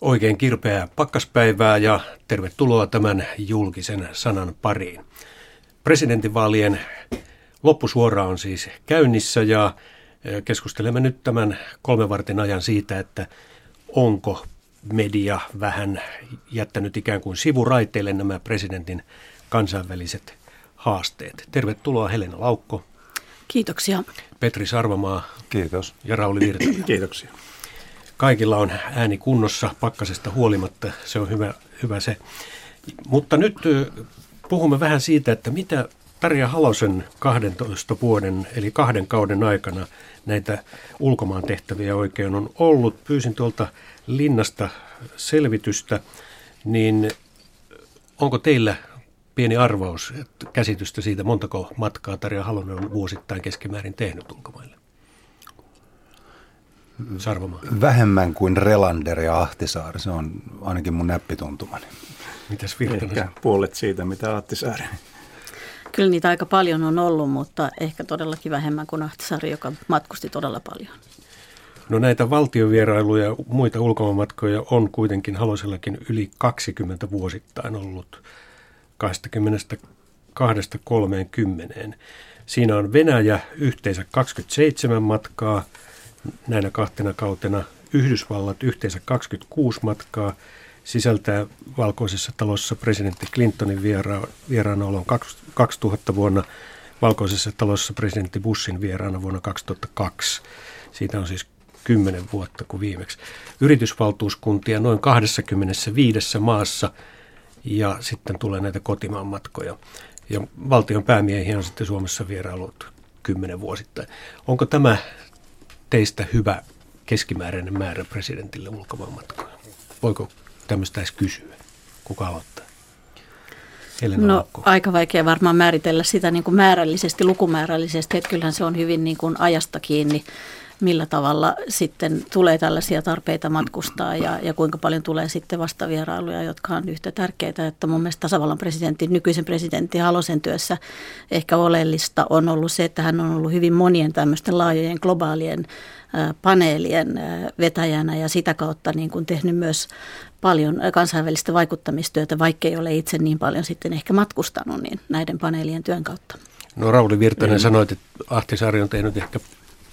Oikein kirpeää pakkaspäivää ja tervetuloa tämän julkisen sanan pariin. Presidentinvaalien loppusuora on siis käynnissä ja keskustelemme nyt tämän kolmen vartin ajan siitä, että onko media vähän jättänyt ikään kuin sivuraiteille nämä presidentin kansainväliset haasteet. Tervetuloa Helena Laukko. Kiitoksia. Petri Sarvamaa. Kiitos. Ja Rauli Virta. Kiitoksia. Kaikilla on ääni kunnossa pakkasesta huolimatta, se on hyvä, hyvä se. Mutta nyt puhumme vähän siitä, että mitä Tarja Halosen 12 vuoden, eli kahden kauden aikana näitä ulkomaan tehtäviä oikein on ollut. Pyysin tuolta linnasta selvitystä, niin onko teillä pieni arvaus, käsitystä siitä, montako matkaa Tarja Halonen on vuosittain keskimäärin tehnyt ulkomaille? Sarvomaa. Vähemmän kuin Relander ja Ahtisaari, se on ainakin mun näppituntumani. Mitäs Virtanen? Puolet siitä, mitä Ahtisaari. Kyllä niitä aika paljon on ollut, mutta ehkä todellakin vähemmän kuin Ahtisaari, joka matkusti todella paljon. No näitä valtiovierailuja ja muita ulkomaanmatkoja on kuitenkin Halosellakin yli 20 vuosittain ollut 22-30. Siinä on Venäjä yhteensä 27 matkaa – näinä kahtena kautena. Yhdysvallat yhteensä 26 matkaa sisältää Valkoisessa talossa presidentti Clintonin viera- vieraanaolon 2000 vuonna, Valkoisessa talossa presidentti Bushin vieraana vuonna 2002. Siitä on siis 10 vuotta kuin viimeksi. Yritysvaltuuskuntia noin 25 maassa ja sitten tulee näitä kotimaan matkoja. Ja valtion päämiehiä on sitten Suomessa vierailut 10 vuosittain. Onko tämä teistä hyvä keskimääräinen määrä presidentille ulkomaanmatkoja? Voiko tämmöistä edes kysyä? Kuka aloittaa? Helena no Laukko. aika vaikea varmaan määritellä sitä niin kuin määrällisesti, lukumäärällisesti, että kyllähän se on hyvin niin kuin ajasta kiinni, millä tavalla sitten tulee tällaisia tarpeita matkustaa ja, ja kuinka paljon tulee sitten vastavierailuja, jotka on yhtä tärkeitä. Että mun mielestä tasavallan presidentti, nykyisen presidentti Halosen työssä ehkä oleellista on ollut se, että hän on ollut hyvin monien tämmöisten laajojen globaalien paneelien vetäjänä ja sitä kautta niin kuin tehnyt myös paljon kansainvälistä vaikuttamistyötä, vaikkei ole itse niin paljon sitten ehkä matkustanut niin näiden paneelien työn kautta. No Rauli Virtanen mm. sanoi, että Ahtisaari on tehnyt ehkä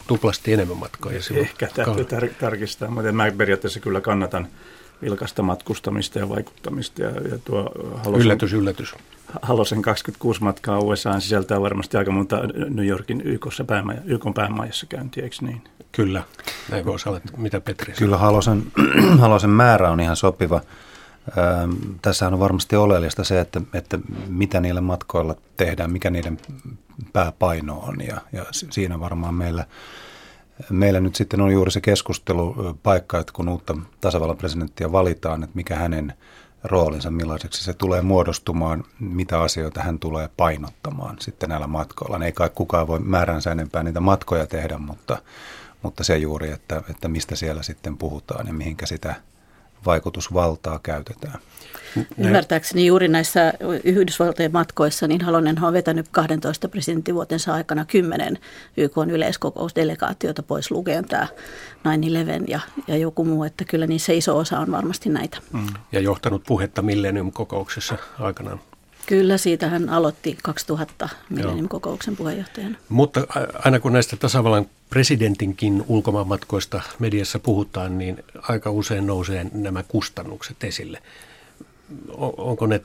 tuplasti enemmän matkoja. Ehkä täytyy tar- tarkistaa, mutta mä periaatteessa kyllä kannatan vilkasta matkustamista ja vaikuttamista. Ja, ja tuo Halosen, yllätys, yllätys. Halosen 26 matkaa USA sisältää varmasti aika monta New Yorkin YKssa päämaja, YKn päämajassa käyntiä, eikö niin? Kyllä, näin voisi olla. Mitä Petri Kyllä Halosen, Halosen määrä on ihan sopiva. Ähm, tässä on varmasti oleellista se, että, että mitä niillä matkoilla tehdään, mikä niiden pääpaino on ja, ja siinä varmaan meillä, meillä nyt sitten on juuri se keskustelupaikka, että kun uutta tasavallan presidenttiä valitaan, että mikä hänen roolinsa, millaiseksi se tulee muodostumaan, mitä asioita hän tulee painottamaan sitten näillä matkoilla. Ei kai kukaan voi määränsä enempää niitä matkoja tehdä, mutta, mutta se juuri, että, että mistä siellä sitten puhutaan ja mihinkä sitä vaikutusvaltaa käytetään. Ymmärtääkseni juuri näissä Yhdysvaltojen matkoissa, niin Halonen on vetänyt 12 presidenttivuotensa aikana 10 YK yleiskokousdelegaatiota pois lukeen tämä 9-11 ja, ja joku muu, että kyllä niissä iso osa on varmasti näitä. Mm. Ja johtanut puhetta Millennium-kokouksessa aikanaan. Kyllä, siitä hän aloitti 2000 Millennium-kokouksen puheenjohtajana. Mutta aina kun näistä tasavallan presidentinkin ulkomaanmatkoista mediassa puhutaan, niin aika usein nousee nämä kustannukset esille onko ne,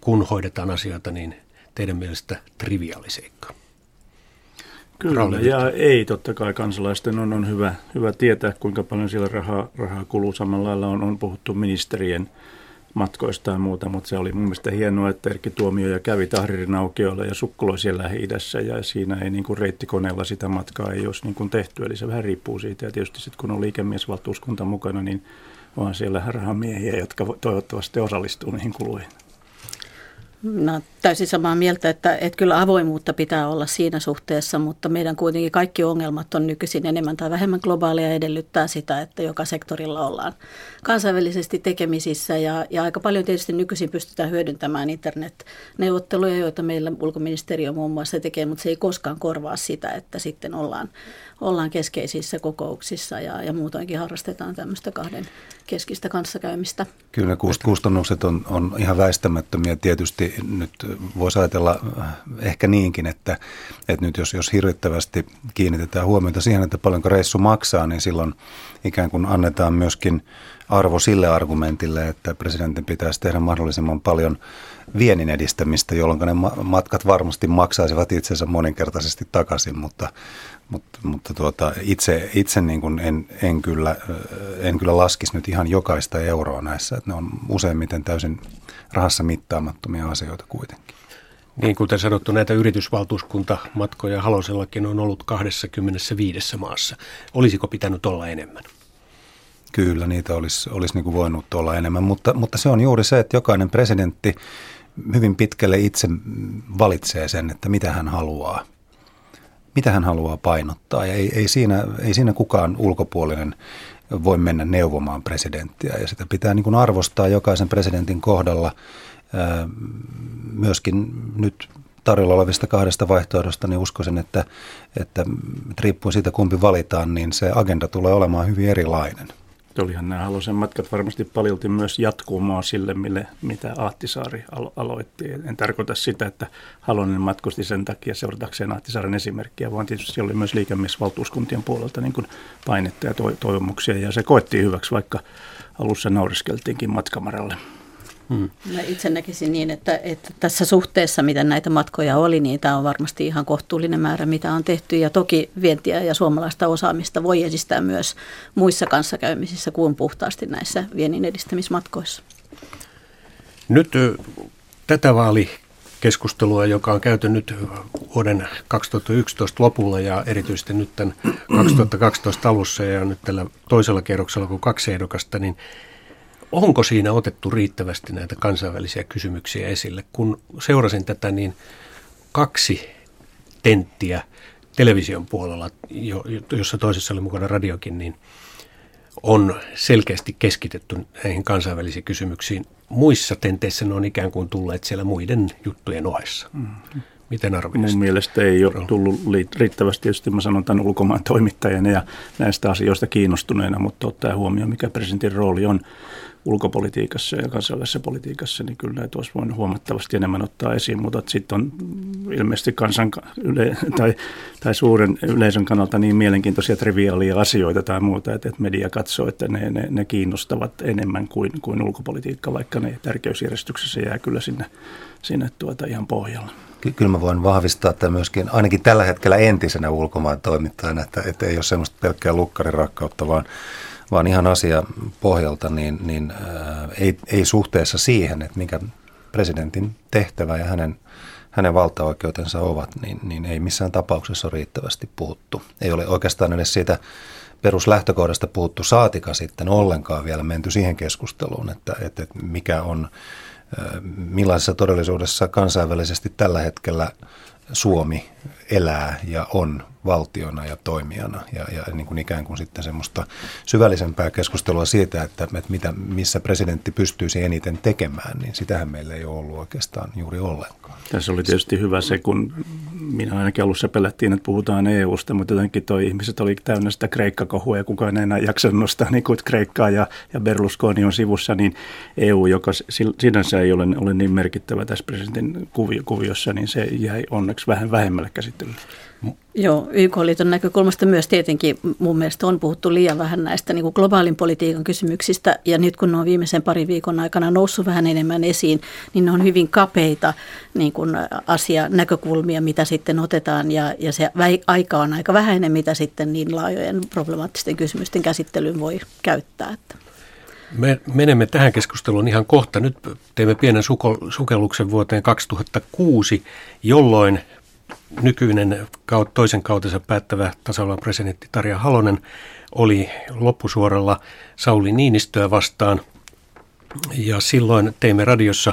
kun hoidetaan asioita, niin teidän mielestä triviaaliseikka? Kyllä, ja ei totta kai kansalaisten on, on hyvä, hyvä tietää, kuinka paljon siellä rahaa, rahaa kuluu. Samalla lailla on, on puhuttu ministerien matkoista ja muuta, mutta se oli mun mielestä hienoa, että Erkki Tuomioja kävi Tahririn aukiolla ja sukkuloi siellä lähi ja siinä ei niin kuin reittikoneella sitä matkaa ei olisi niin kuin tehty, eli se vähän riippuu siitä ja tietysti sitten kun on liikemiesvaltuuskunta mukana, niin vaan siellä rahamiehiä, jotka toivottavasti osallistuu niihin kuluihin. No, täysin samaa mieltä, että, että kyllä avoimuutta pitää olla siinä suhteessa, mutta meidän kuitenkin kaikki ongelmat on nykyisin enemmän tai vähemmän globaalia edellyttää sitä, että joka sektorilla ollaan kansainvälisesti tekemisissä. Ja, ja aika paljon tietysti nykyisin pystytään hyödyntämään internetneuvotteluja, joita meillä ulkoministeriö muun muassa tekee, mutta se ei koskaan korvaa sitä, että sitten ollaan ollaan keskeisissä kokouksissa ja, ja muutoinkin harrastetaan tämmöistä kahden keskistä kanssakäymistä. Kyllä kustannukset on, on ihan väistämättömiä. Tietysti nyt voisi ajatella äh, ehkä niinkin, että, että nyt jos, jos hirvittävästi kiinnitetään huomiota siihen, että paljonko reissu maksaa, niin silloin ikään kuin annetaan myöskin arvo sille argumentille, että presidentin pitäisi tehdä mahdollisimman paljon viennin edistämistä, jolloin ne matkat varmasti maksaisivat itsensä moninkertaisesti takaisin, mutta, mutta, mutta tuota, itse, itse niin kuin en, en, kyllä, en kyllä laskisi nyt ihan jokaista euroa näissä, että ne on useimmiten täysin rahassa mittaamattomia asioita kuitenkin. Niin kuten sanottu, näitä yritysvaltuuskuntamatkoja Halosellakin on ollut 25 maassa. Olisiko pitänyt olla enemmän? Kyllä, niitä olisi, olisi niin kuin voinut olla enemmän, mutta, mutta se on juuri se, että jokainen presidentti hyvin pitkälle itse valitsee sen, että mitä hän haluaa. Mitä hän haluaa painottaa ja ei, ei, siinä, ei siinä kukaan ulkopuolinen voi mennä neuvomaan presidenttiä ja sitä pitää niin kuin arvostaa jokaisen presidentin kohdalla myöskin nyt tarjolla olevista kahdesta vaihtoehdosta, niin uskoisin, että, että riippuen siitä kumpi valitaan, niin se agenda tulee olemaan hyvin erilainen. Olihan nämä Halosen matkat varmasti paljolti myös jatkumoa sille, mille, mitä Ahtisaari alo- aloitti. En tarkoita sitä, että Halonen matkusti sen takia seuratakseen Ahtisaaren esimerkkiä, vaan tietysti oli myös liikemiesvaltuuskuntien puolelta niin kuin painetta ja toivomuksia. Ja se koettiin hyväksi, vaikka alussa nauriskeltiinkin matkamaralle. Hmm. Mä itse näkisin niin, että, että tässä suhteessa, miten näitä matkoja oli, niin tämä on varmasti ihan kohtuullinen määrä, mitä on tehty. Ja toki vientiä ja suomalaista osaamista voi edistää myös muissa kanssakäymisissä kuin puhtaasti näissä viennin edistämismatkoissa. Nyt tätä vaalikeskustelua, joka on käyty nyt vuoden 2011 lopulla ja erityisesti nyt tämän 2012 alussa ja nyt tällä toisella kierroksella kuin kaksi ehdokasta, niin onko siinä otettu riittävästi näitä kansainvälisiä kysymyksiä esille? Kun seurasin tätä, niin kaksi tenttiä television puolella, jossa toisessa oli mukana radiokin, niin on selkeästi keskitetty näihin kansainvälisiin kysymyksiin. Muissa tenteissä ne on ikään kuin tulleet siellä muiden juttujen ohessa. Mm. Miten arvioisit? Mun mielestä ei ole tullut riittävästi, tietysti mä sanon tämän ulkomaan toimittajana ja näistä asioista kiinnostuneena, mutta ottaa huomioon, mikä presidentin rooli on ulkopolitiikassa ja kansainvälisessä politiikassa, niin kyllä näitä olisi voinut huomattavasti enemmän ottaa esiin, mutta sitten on ilmeisesti kansan yle, tai, tai suuren yleisön kannalta niin mielenkiintoisia triviaalia asioita tai muuta, että, että media katsoo, että ne, ne, ne kiinnostavat enemmän kuin, kuin ulkopolitiikka, vaikka ne tärkeysjärjestyksessä jää kyllä sinne, sinne tuota ihan pohjalle. Kyllä mä voin vahvistaa että myöskin, ainakin tällä hetkellä entisenä ulkomaan toimittajana, että, että ei ole semmoista pelkkää lukkarirakkautta, vaan vaan ihan asia pohjalta, niin, niin ää, ei, ei suhteessa siihen, että mikä presidentin tehtävä ja hänen, hänen valtaoikeutensa ovat, niin, niin ei missään tapauksessa ole riittävästi puhuttu. Ei ole oikeastaan edes siitä peruslähtökohdasta puhuttu saatika sitten ollenkaan vielä menty siihen keskusteluun, että, että mikä on, millaisessa todellisuudessa kansainvälisesti tällä hetkellä Suomi elää ja on valtiona ja toimijana ja, ja niin kuin ikään kuin sitten semmoista syvällisempää keskustelua siitä, että, että mitä, missä presidentti pystyisi eniten tekemään, niin sitähän meillä ei ole ollut oikeastaan juuri ollenkaan. Tässä oli tietysti hyvä se, kun minä ainakin alussa pelättiin, että puhutaan EU-sta, mutta jotenkin toi ihmiset oli täynnä sitä Kreikka-kohua ja kukaan ei enää jaksa nostaa niin kuin Kreikkaa ja, ja Berlusconi on sivussa, niin EU, joka sinänsä ei ole, ole niin merkittävä tässä presidentin kuviossa, niin se jäi onneksi vähän vähemmälle käsittelylle. Joo, YK-liiton näkökulmasta myös tietenkin mun mielestä on puhuttu liian vähän näistä niin kuin globaalin politiikan kysymyksistä. Ja nyt kun ne on viimeisen parin viikon aikana noussut vähän enemmän esiin, niin ne on hyvin kapeita niin kuin asia, näkökulmia, mitä sitten otetaan. Ja, ja se aika on aika vähäinen, mitä sitten niin laajojen problemaattisten kysymysten käsittelyyn voi käyttää. Että. Me menemme tähän keskusteluun ihan kohta. Nyt teemme pienen sukelluksen vuoteen 2006, jolloin nykyinen toisen kautensa päättävä tasavallan presidentti Tarja Halonen oli loppusuoralla Sauli Niinistöä vastaan. Ja silloin teimme radiossa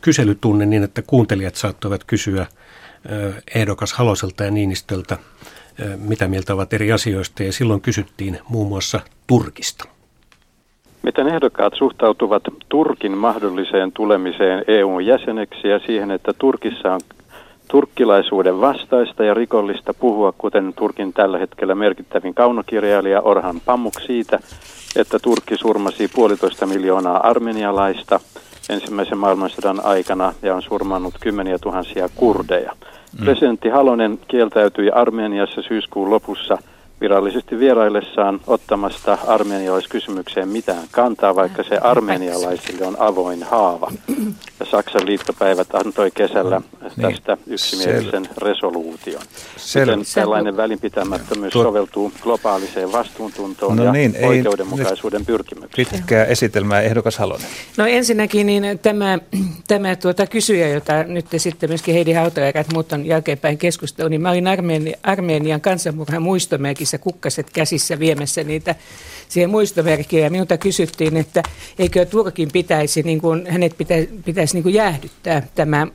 kyselytunne niin, että kuuntelijat saattoivat kysyä ehdokas Haloselta ja Niinistöltä, mitä mieltä ovat eri asioista, ja silloin kysyttiin muun muassa Turkista. Miten ehdokkaat suhtautuvat Turkin mahdolliseen tulemiseen EUn jäseneksi ja siihen, että Turkissa on turkkilaisuuden vastaista ja rikollista puhua, kuten Turkin tällä hetkellä merkittävin kaunokirjailija Orhan Pamuk siitä, että Turkki surmasi puolitoista miljoonaa armenialaista ensimmäisen maailmansodan aikana ja on surmannut kymmeniä tuhansia kurdeja. Mm. Presidentti Halonen kieltäytyi Armeniassa syyskuun lopussa – virallisesti vieraillessaan ottamasta armenialaiskysymykseen mitään kantaa, vaikka se armenialaisille on avoin haava. Ja Saksan liittopäivät antoi kesällä tästä niin, yksimielisen sel- resoluution. Sel- Miten tällainen välinpitämättömyys tuo... soveltuu globaaliseen vastuuntuntoon no niin, ja oikeudenmukaisuuden pyrkimykseen? Pitkää esitelmää ehdokas Halonen. No ensinnäkin niin tämä, tämä tuota kysyjä, jota nyt sitten myöskin Heidi Hautala ja muut on jälkeenpäin keskustelu, niin mä olin Armeeni, Armeenian kansanmurhan muistomerkissä kukkaset käsissä viemässä niitä siihen muistomerkkiin. Ja minulta kysyttiin, että eikö Turkin pitäisi, niin kuin, hänet pitäisi, pitäisi niin kuin jäähdyttää tämä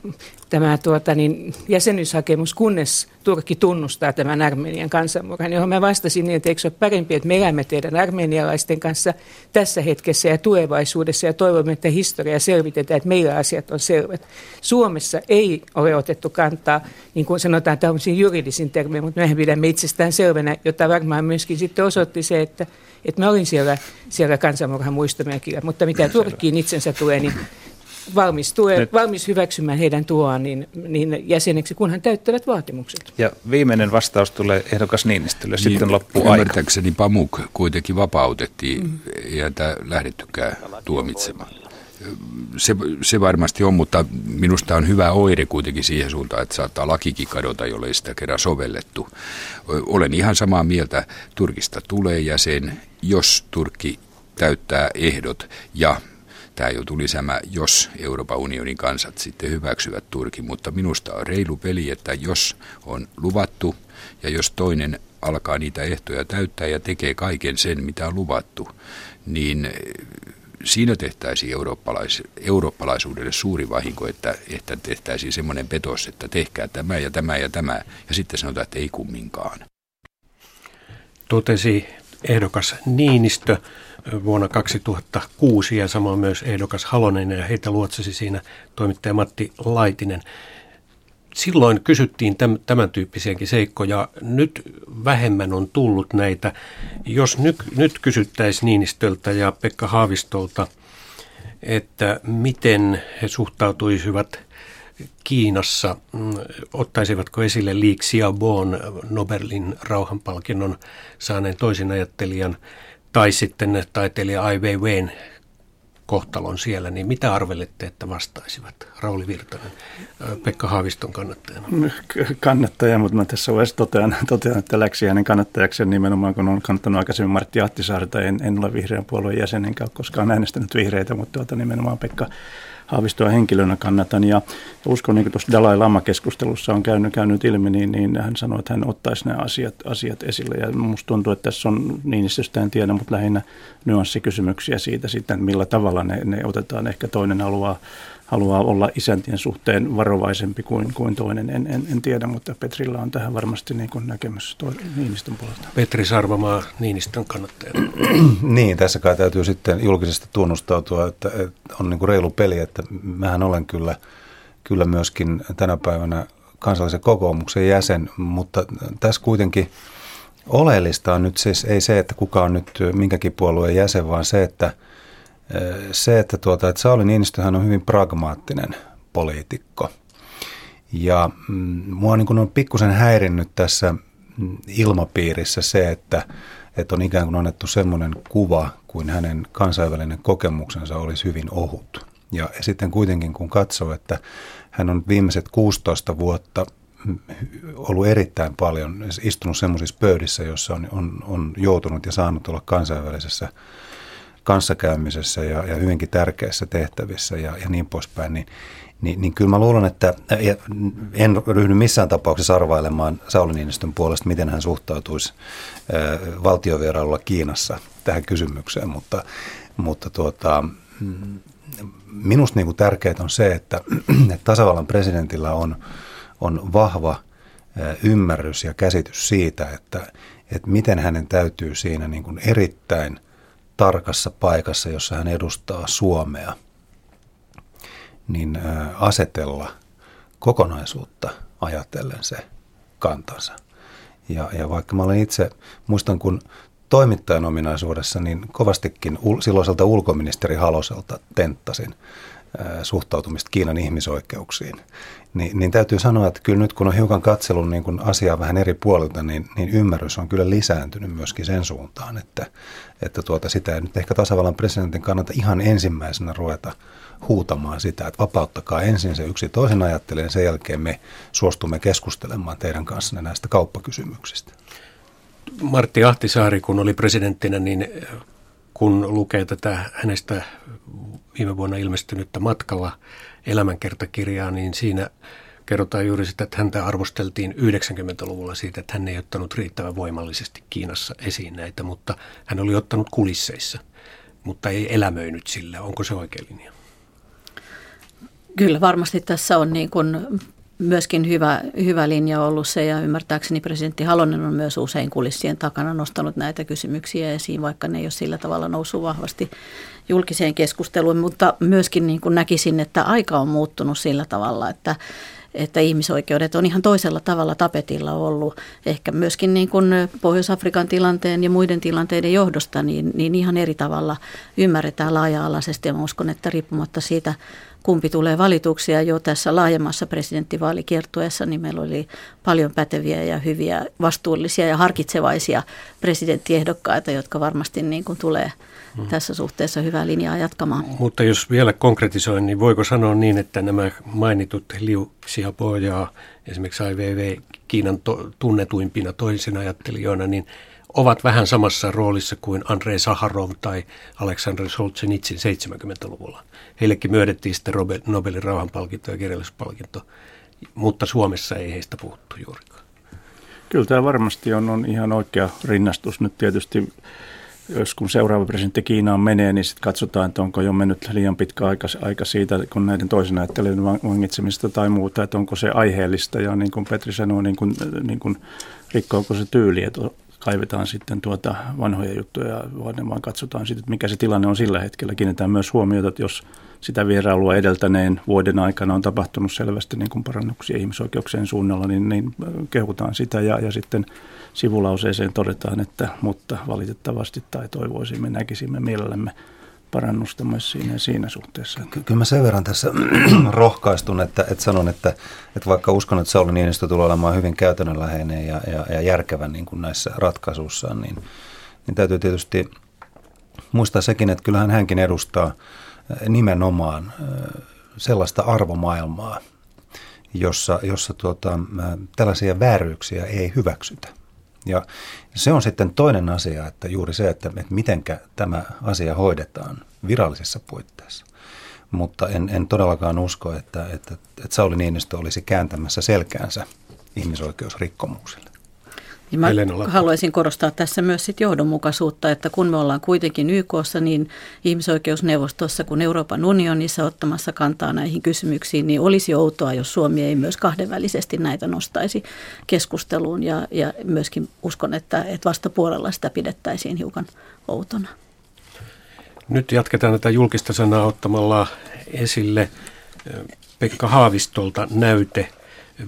tämä tuota, niin, jäsenyyshakemus, kunnes Turkki tunnustaa tämän Armenian kansanmurhan, johon mä vastasin niin, että eikö se ole parempi, että me elämme teidän armenialaisten kanssa tässä hetkessä ja tulevaisuudessa. Ja toivomme, että historia selvitetään, että meillä asiat on selvät. Suomessa ei ole otettu kantaa, niin kuin sanotaan tämmöisiin juridisin termein, mutta mehän pidämme itsestään selvänä, jota varmaan myöskin sitten osoitti se, että, että mä olin siellä, siellä kansanmurhan muistomerkillä, mutta mitä Turkkiin itsensä tulee, niin valmis, tue, valmis hyväksymään heidän tuoaan niin, niin jäseneksi, kunhan täyttävät vaatimukset. Ja viimeinen vastaus tulee ehdokas Niinistölle, niin, sitten loppuu aika. Ymmärtääkseni Pamuk kuitenkin vapautettiin, mm. ei häntä lähdettykään tuomitsemaan. Se, se varmasti on, mutta minusta on hyvä oire kuitenkin siihen suuntaan, että saattaa lakikin kadota, jollei sitä kerran sovellettu. Olen ihan samaa mieltä, Turkista tulee jäsen, jos Turkki täyttää ehdot ja tämä joutuu lisäämään, jos Euroopan unionin kansat sitten hyväksyvät Turkin, mutta minusta on reilu peli, että jos on luvattu ja jos toinen alkaa niitä ehtoja täyttää ja tekee kaiken sen, mitä on luvattu, niin eh, siinä tehtäisiin eurooppalais, eurooppalaisuudelle suuri vahinko, että, että tehtäisiin semmoinen petos, että tehkää tämä ja tämä ja tämä, ja sitten sanotaan, että ei kumminkaan. Totesi ehdokas Niinistö vuonna 2006 ja samoin myös ehdokas Halonen ja heitä luotsasi siinä toimittaja Matti Laitinen. Silloin kysyttiin tämän tyyppisiäkin seikkoja. Nyt vähemmän on tullut näitä. Jos nyt, nyt kysyttäisiin Niinistöltä ja Pekka Haavistolta, että miten he suhtautuisivat Kiinassa, mm, ottaisivatko esille Li Xiaobon Nobelin rauhanpalkinnon saaneen toisin ajattelijan tai sitten taiteilija Ai Weiweiin kohtalon siellä, niin mitä arvelette, että vastaisivat? Rauli Virtanen, Pekka Haaviston kannattajana. Kannattaja, mutta mä tässä vaiheessa totean, totean että läksi hänen kannattajakseen nimenomaan, kun on kannattanut aikaisemmin Martti Ahtisaarta. En, en ole vihreän puolueen jäsen, enkä ole koskaan äänestänyt vihreitä, mutta tuota, nimenomaan Pekka Haavistoa henkilönä kannatan. Ja uskon, niin kuin tuossa Dalai Lama-keskustelussa on käynyt, käynyt ilmi, niin, niin hän sanoi, että hän ottaisi nämä asiat, asiat esille. Ja musta tuntuu, että tässä on, niin en tiedä, mutta lähinnä nyanssikysymyksiä siitä sitten, millä tavalla ne, ne otetaan. Ehkä toinen haluaa haluaa olla isäntien suhteen varovaisempi kuin, kuin toinen, en, en, en tiedä, mutta Petrillä on tähän varmasti niin kuin näkemys toi, Niinistön puolelta. Petri Sarvamaa Niinistön kannattaja. niin, tässä kai täytyy sitten julkisesti tunnustautua, että, että on niin kuin reilu peli, että mähän olen kyllä, kyllä myöskin tänä päivänä kansallisen kokoomuksen jäsen, mutta tässä kuitenkin oleellista on nyt siis ei se, että kuka on nyt minkäkin puolueen jäsen, vaan se, että – se, että, tuota, että Sauli Niinistöhän on hyvin pragmaattinen poliitikko. Ja mm, mua niin on pikkusen häirinnyt tässä mm, ilmapiirissä se, että, että on ikään kuin annettu semmoinen kuva, kuin hänen kansainvälinen kokemuksensa olisi hyvin ohut. Ja sitten kuitenkin kun katsoo, että hän on viimeiset 16 vuotta mm, ollut erittäin paljon, istunut semmoisissa pöydissä, joissa on, on, on joutunut ja saanut olla kansainvälisessä kanssakäymisessä ja, ja hyvinkin tärkeissä tehtävissä ja, ja niin poispäin, niin, niin, niin kyllä mä luulen, että en ryhdy missään tapauksessa arvailemaan Sauli Niinistön puolesta, miten hän suhtautuisi valtiovierailulla Kiinassa tähän kysymykseen, mutta, mutta tuota, minusta niin kuin tärkeää on se, että, että tasavallan presidentillä on, on vahva ymmärrys ja käsitys siitä, että, että miten hänen täytyy siinä niin kuin erittäin tarkassa paikassa, jossa hän edustaa Suomea, niin asetella kokonaisuutta ajatellen se kantansa. Ja, ja vaikka mä olen itse, muistan kun toimittajan ominaisuudessa, niin kovastikin silloiselta ulkoministeri Haloselta tenttasin suhtautumista Kiinan ihmisoikeuksiin. Niin, niin täytyy sanoa, että kyllä nyt kun on hiukan katselun niin kun asiaa vähän eri puolilta, niin, niin ymmärrys on kyllä lisääntynyt myöskin sen suuntaan, että, että tuota, sitä ei nyt ehkä tasavallan presidentin kannata ihan ensimmäisenä ruveta huutamaan sitä, että vapauttakaa ensin se yksi toisen ajattelee ja sen jälkeen me suostumme keskustelemaan teidän kanssanne näistä kauppakysymyksistä. Martti Ahtisaari, kun oli presidenttinä, niin kun lukee tätä hänestä viime vuonna ilmestynyttä matkalla elämänkertakirjaa, niin siinä kerrotaan juuri sitä, että häntä arvosteltiin 90-luvulla siitä, että hän ei ottanut riittävän voimallisesti Kiinassa esiin näitä, mutta hän oli ottanut kulisseissa, mutta ei elämöinyt sillä. Onko se oikein linja? Kyllä varmasti tässä on niin kuin myöskin hyvä, hyvä linja ollut se ja ymmärtääkseni presidentti Halonen on myös usein kulissien takana nostanut näitä kysymyksiä esiin, vaikka ne ei ole sillä tavalla noussut vahvasti julkiseen keskusteluun, mutta myöskin niin kuin näkisin, että aika on muuttunut sillä tavalla, että että ihmisoikeudet on ihan toisella tavalla tapetilla ollut. Ehkä myöskin niin kuin Pohjois-Afrikan tilanteen ja muiden tilanteiden johdosta, niin, niin ihan eri tavalla ymmärretään laaja-alaisesti. Ja mä uskon, että riippumatta siitä, kumpi tulee valituksia jo tässä laajemmassa presidenttivaalikiertueessa, niin meillä oli paljon päteviä ja hyviä, vastuullisia ja harkitsevaisia presidenttiehdokkaita, jotka varmasti niin kuin tulee mm. tässä suhteessa hyvää linjaa jatkamaan. Mutta jos vielä konkretisoin, niin voiko sanoa niin, että nämä mainitut Liu Xiaobo ja esimerkiksi IVV Kiinan to, tunnetuimpina toisina ajattelijoina, niin ovat vähän samassa roolissa kuin Andrei Saharov tai Aleksandr Solzhenitsin 70-luvulla. Heillekin myönnettiin sitten Nobelin rauhanpalkinto ja kirjallisuuspalkinto, mutta Suomessa ei heistä puhuttu juurikaan. Kyllä tämä varmasti on, on ihan oikea rinnastus. Nyt tietysti jos kun seuraava presidentti Kiinaan menee, niin sitten katsotaan, että onko jo mennyt liian pitkä aika, aika siitä, kun näiden toisen ajattelijoiden vangitsemista tai muuta, että onko se aiheellista ja niin kuin Petri sanoi, niin kuin, niin kuin rikkoako se tyyli, että kaivetaan sitten tuota vanhoja juttuja, vaan katsotaan sitten, että mikä se tilanne on sillä hetkellä. Kiinnitetään myös huomiota, että jos sitä vierailua edeltäneen vuoden aikana on tapahtunut selvästi niin kuin parannuksia ihmisoikeuksien suunnalla, niin, niin kehutaan sitä ja, ja sitten sivulauseeseen todetaan, että mutta valitettavasti tai toivoisimme, näkisimme mielellämme parannusta myös siinä, siinä suhteessa. Kyllä mä sen verran tässä rohkaistun, että, että sanon, että, että vaikka uskon, että Sauli Niinistö tulee olemaan hyvin käytännönläheinen ja, ja, ja järkevä niin kuin näissä ratkaisuissaan, niin, niin täytyy tietysti muistaa sekin, että kyllähän hänkin edustaa nimenomaan sellaista arvomaailmaa, jossa, jossa tuota, tällaisia vääryyksiä ei hyväksytä. Ja se on sitten toinen asia, että juuri se, että, että miten tämä asia hoidetaan virallisissa puitteissa. Mutta en, en todellakaan usko, että, että, että Sauli Niinistö olisi kääntämässä selkäänsä ihmisoikeusrikkomuksille. Niin mä haluaisin korostaa tässä myös sit johdonmukaisuutta, että kun me ollaan kuitenkin YKssa, niin ihmisoikeusneuvostossa kuin Euroopan unionissa ottamassa kantaa näihin kysymyksiin, niin olisi outoa, jos Suomi ei myös kahdenvälisesti näitä nostaisi keskusteluun. Ja, ja myöskin uskon, että, että vastapuolella sitä pidettäisiin hiukan outona. Nyt jatketaan tätä julkista sanaa ottamalla esille Pekka Haavistolta näyte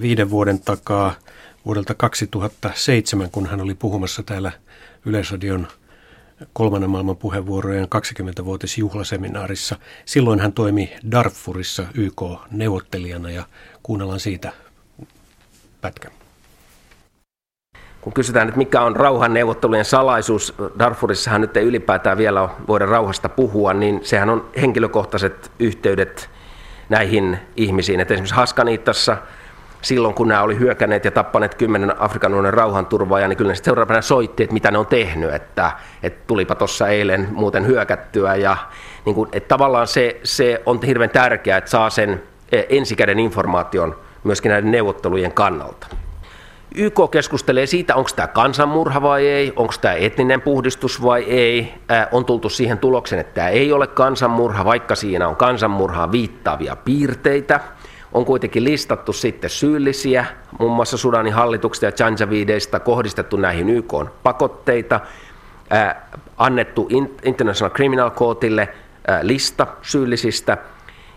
viiden vuoden takaa – vuodelta 2007, kun hän oli puhumassa täällä Yleisradion kolmannen maailman puheenvuorojen 20-vuotisjuhlaseminaarissa. Silloin hän toimi Darfurissa YK-neuvottelijana ja kuunnellaan siitä pätkä. Kun kysytään, että mikä on rauhan neuvottelujen salaisuus, Darfurissahan nyt ei ylipäätään vielä voida rauhasta puhua, niin sehän on henkilökohtaiset yhteydet näihin ihmisiin. Että esimerkiksi Haskaniittassa – silloin, kun nämä oli hyökänneet ja tappaneet kymmenen Afrikan unionin rauhanturvaajaa, niin kyllä ne seuraavana soitti, että mitä ne on tehnyt, että, että tulipa tuossa eilen muuten hyökättyä. Ja niin kuin, että tavallaan se, se on hirveän tärkeää, että saa sen e, ensikäden informaation myöskin näiden neuvottelujen kannalta. YK keskustelee siitä, onko tämä kansanmurha vai ei, onko tämä etninen puhdistus vai ei. Ää, on tultu siihen tulokseen, että tämä ei ole kansanmurha, vaikka siinä on kansanmurhaa viittaavia piirteitä. On kuitenkin listattu sitten syyllisiä, muun muassa Sudanin hallituksesta ja Janjavideista, kohdistettu näihin YK pakotteita, annettu International Criminal Courtille lista syyllisistä.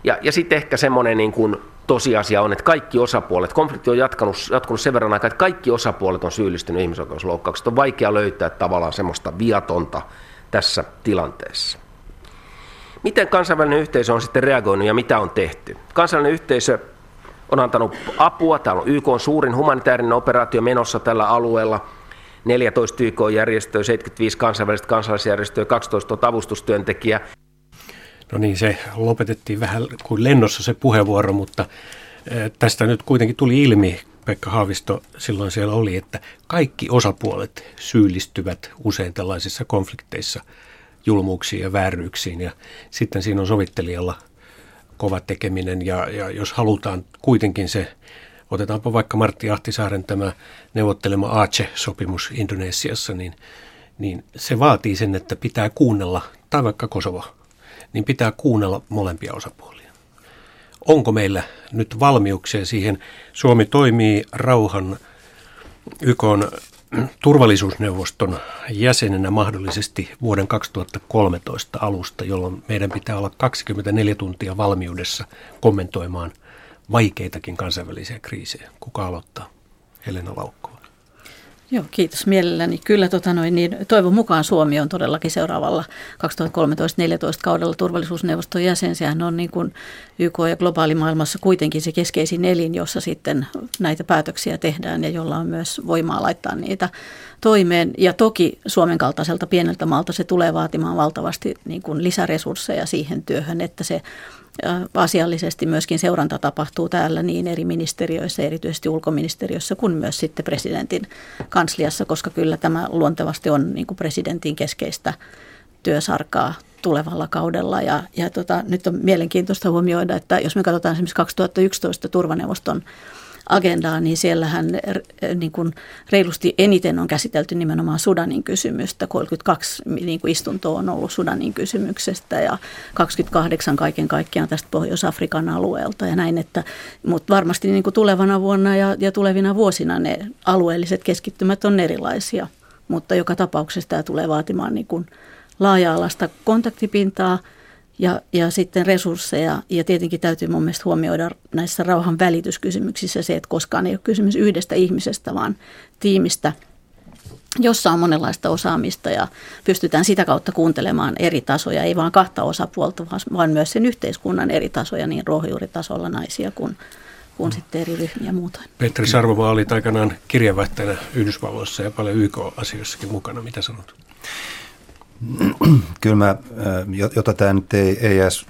Ja, ja sitten ehkä semmoinen niin kuin tosiasia on, että kaikki osapuolet, konflikti on jatkunut, jatkunut sen verran aikaa, että kaikki osapuolet on syyllistynyt ihmisoikeusloukkauksista. On vaikea löytää tavallaan semmoista viatonta tässä tilanteessa. Miten kansainvälinen yhteisö on sitten reagoinut ja mitä on tehty? Kansainvälinen yhteisö on antanut apua. Täällä on YK on suurin humanitaarinen operaatio menossa tällä alueella. 14 YK-järjestöä, 75 kansainvälistä kansalaisjärjestöä, 12 avustustyöntekijää. No niin, se lopetettiin vähän kuin lennossa se puheenvuoro, mutta tästä nyt kuitenkin tuli ilmi, Pekka Haavisto silloin siellä oli, että kaikki osapuolet syyllistyvät usein tällaisissa konflikteissa julmuuksiin ja vääryyksiin. Ja sitten siinä on sovittelijalla kova tekeminen ja, ja jos halutaan kuitenkin se, otetaanpa vaikka Martti Ahtisaaren tämä neuvottelema ACE-sopimus Indonesiassa, niin, niin se vaatii sen, että pitää kuunnella, tai vaikka Kosovo niin pitää kuunnella molempia osapuolia. Onko meillä nyt valmiuksia siihen? Suomi toimii rauhan YK turvallisuusneuvoston jäsenenä mahdollisesti vuoden 2013 alusta, jolloin meidän pitää olla 24 tuntia valmiudessa kommentoimaan vaikeitakin kansainvälisiä kriisejä. Kuka aloittaa? Helena Laukko. Joo, kiitos mielelläni. Kyllä tota noin, niin toivon mukaan Suomi on todellakin seuraavalla 2013-2014 kaudella turvallisuusneuvoston jäsen. Sehän on niin kuin YK ja globaalimaailmassa kuitenkin se keskeisin elin, jossa sitten näitä päätöksiä tehdään ja jolla on myös voimaa laittaa niitä toimeen. Ja toki Suomen kaltaiselta pieneltä maalta se tulee vaatimaan valtavasti niin kuin lisäresursseja siihen työhön, että se asiallisesti myöskin seuranta tapahtuu täällä niin eri ministeriöissä, erityisesti ulkoministeriössä, kuin myös sitten presidentin kansliassa, koska kyllä tämä luontevasti on niin kuin presidentin keskeistä työsarkaa tulevalla kaudella. Ja, ja tota, nyt on mielenkiintoista huomioida, että jos me katsotaan esimerkiksi 2011 turvaneuvoston agendaa, niin siellähän niin kuin reilusti eniten on käsitelty nimenomaan Sudanin kysymystä. 32 niin kuin istuntoa on ollut Sudanin kysymyksestä ja 28 kaiken kaikkiaan tästä Pohjois-Afrikan alueelta ja näin, että, mutta varmasti niin kuin tulevana vuonna ja, ja tulevina vuosina ne alueelliset keskittymät on erilaisia, mutta joka tapauksessa tämä tulee vaatimaan niin kuin laaja-alaista kontaktipintaa – ja, ja sitten resursseja. Ja tietenkin täytyy mun mielestä huomioida näissä rauhan välityskysymyksissä se, että koskaan ei ole kysymys yhdestä ihmisestä, vaan tiimistä, jossa on monenlaista osaamista ja pystytään sitä kautta kuuntelemaan eri tasoja, ei vain kahta osapuolta, vaan myös sen yhteiskunnan eri tasoja, niin ruohonjuuritasolla naisia kuin, kuin sitten eri ryhmiä muuta. Petri Sarvomaa oli aikanaan kirjeenvaihtajana Yhdysvalloissa ja paljon YK-asioissakin mukana. Mitä sanot? Kyllä mä, jota tämä nyt ei, ei edes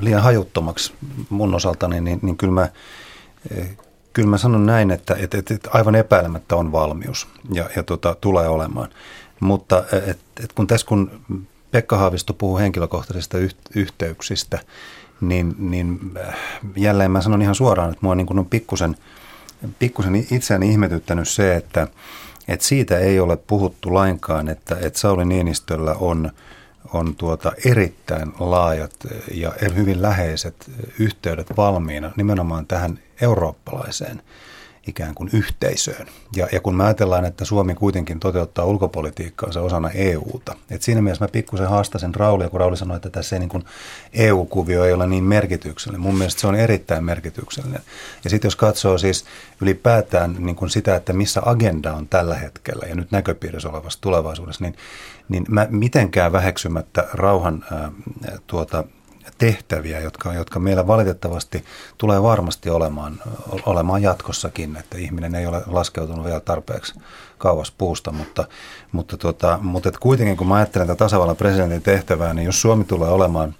liian hajuttomaksi mun osaltani, niin, niin kyllä, mä, kyllä mä sanon näin, että, että, että aivan epäilemättä on valmius ja, ja tota, tulee olemaan. Mutta et, et kun tässä kun Pekka Haavisto puhuu henkilökohtaisista yhteyksistä, niin, niin jälleen mä sanon ihan suoraan, että mua niin kuin on pikkusen, pikkusen itseäni ihmetyttänyt se, että – et siitä ei ole puhuttu lainkaan, että, että Sauli Niinistöllä on, on tuota erittäin laajat ja hyvin läheiset yhteydet valmiina nimenomaan tähän eurooppalaiseen ikään kuin yhteisöön. Ja, ja kun mä ajatellaan, että Suomi kuitenkin toteuttaa ulkopolitiikkaansa osana EUta, että siinä mielessä mä pikkusen haastasin Raulia, kun Rauli sanoi, että tässä ei niin kuin EU-kuvio ei ole niin merkityksellinen. Mun mielestä se on erittäin merkityksellinen. Ja sitten jos katsoo siis ylipäätään niin kuin sitä, että missä agenda on tällä hetkellä ja nyt näköpiirissä olevassa tulevaisuudessa, niin, niin mä mitenkään väheksymättä rauhan ää, tuota, tehtäviä, jotka, jotka meillä valitettavasti tulee varmasti olemaan, olemaan jatkossakin, että ihminen ei ole laskeutunut vielä tarpeeksi kauas puusta, mutta, mutta, tuota, mutta että kuitenkin kun mä ajattelen tätä tasavallan presidentin tehtävää, niin jos Suomi tulee olemaan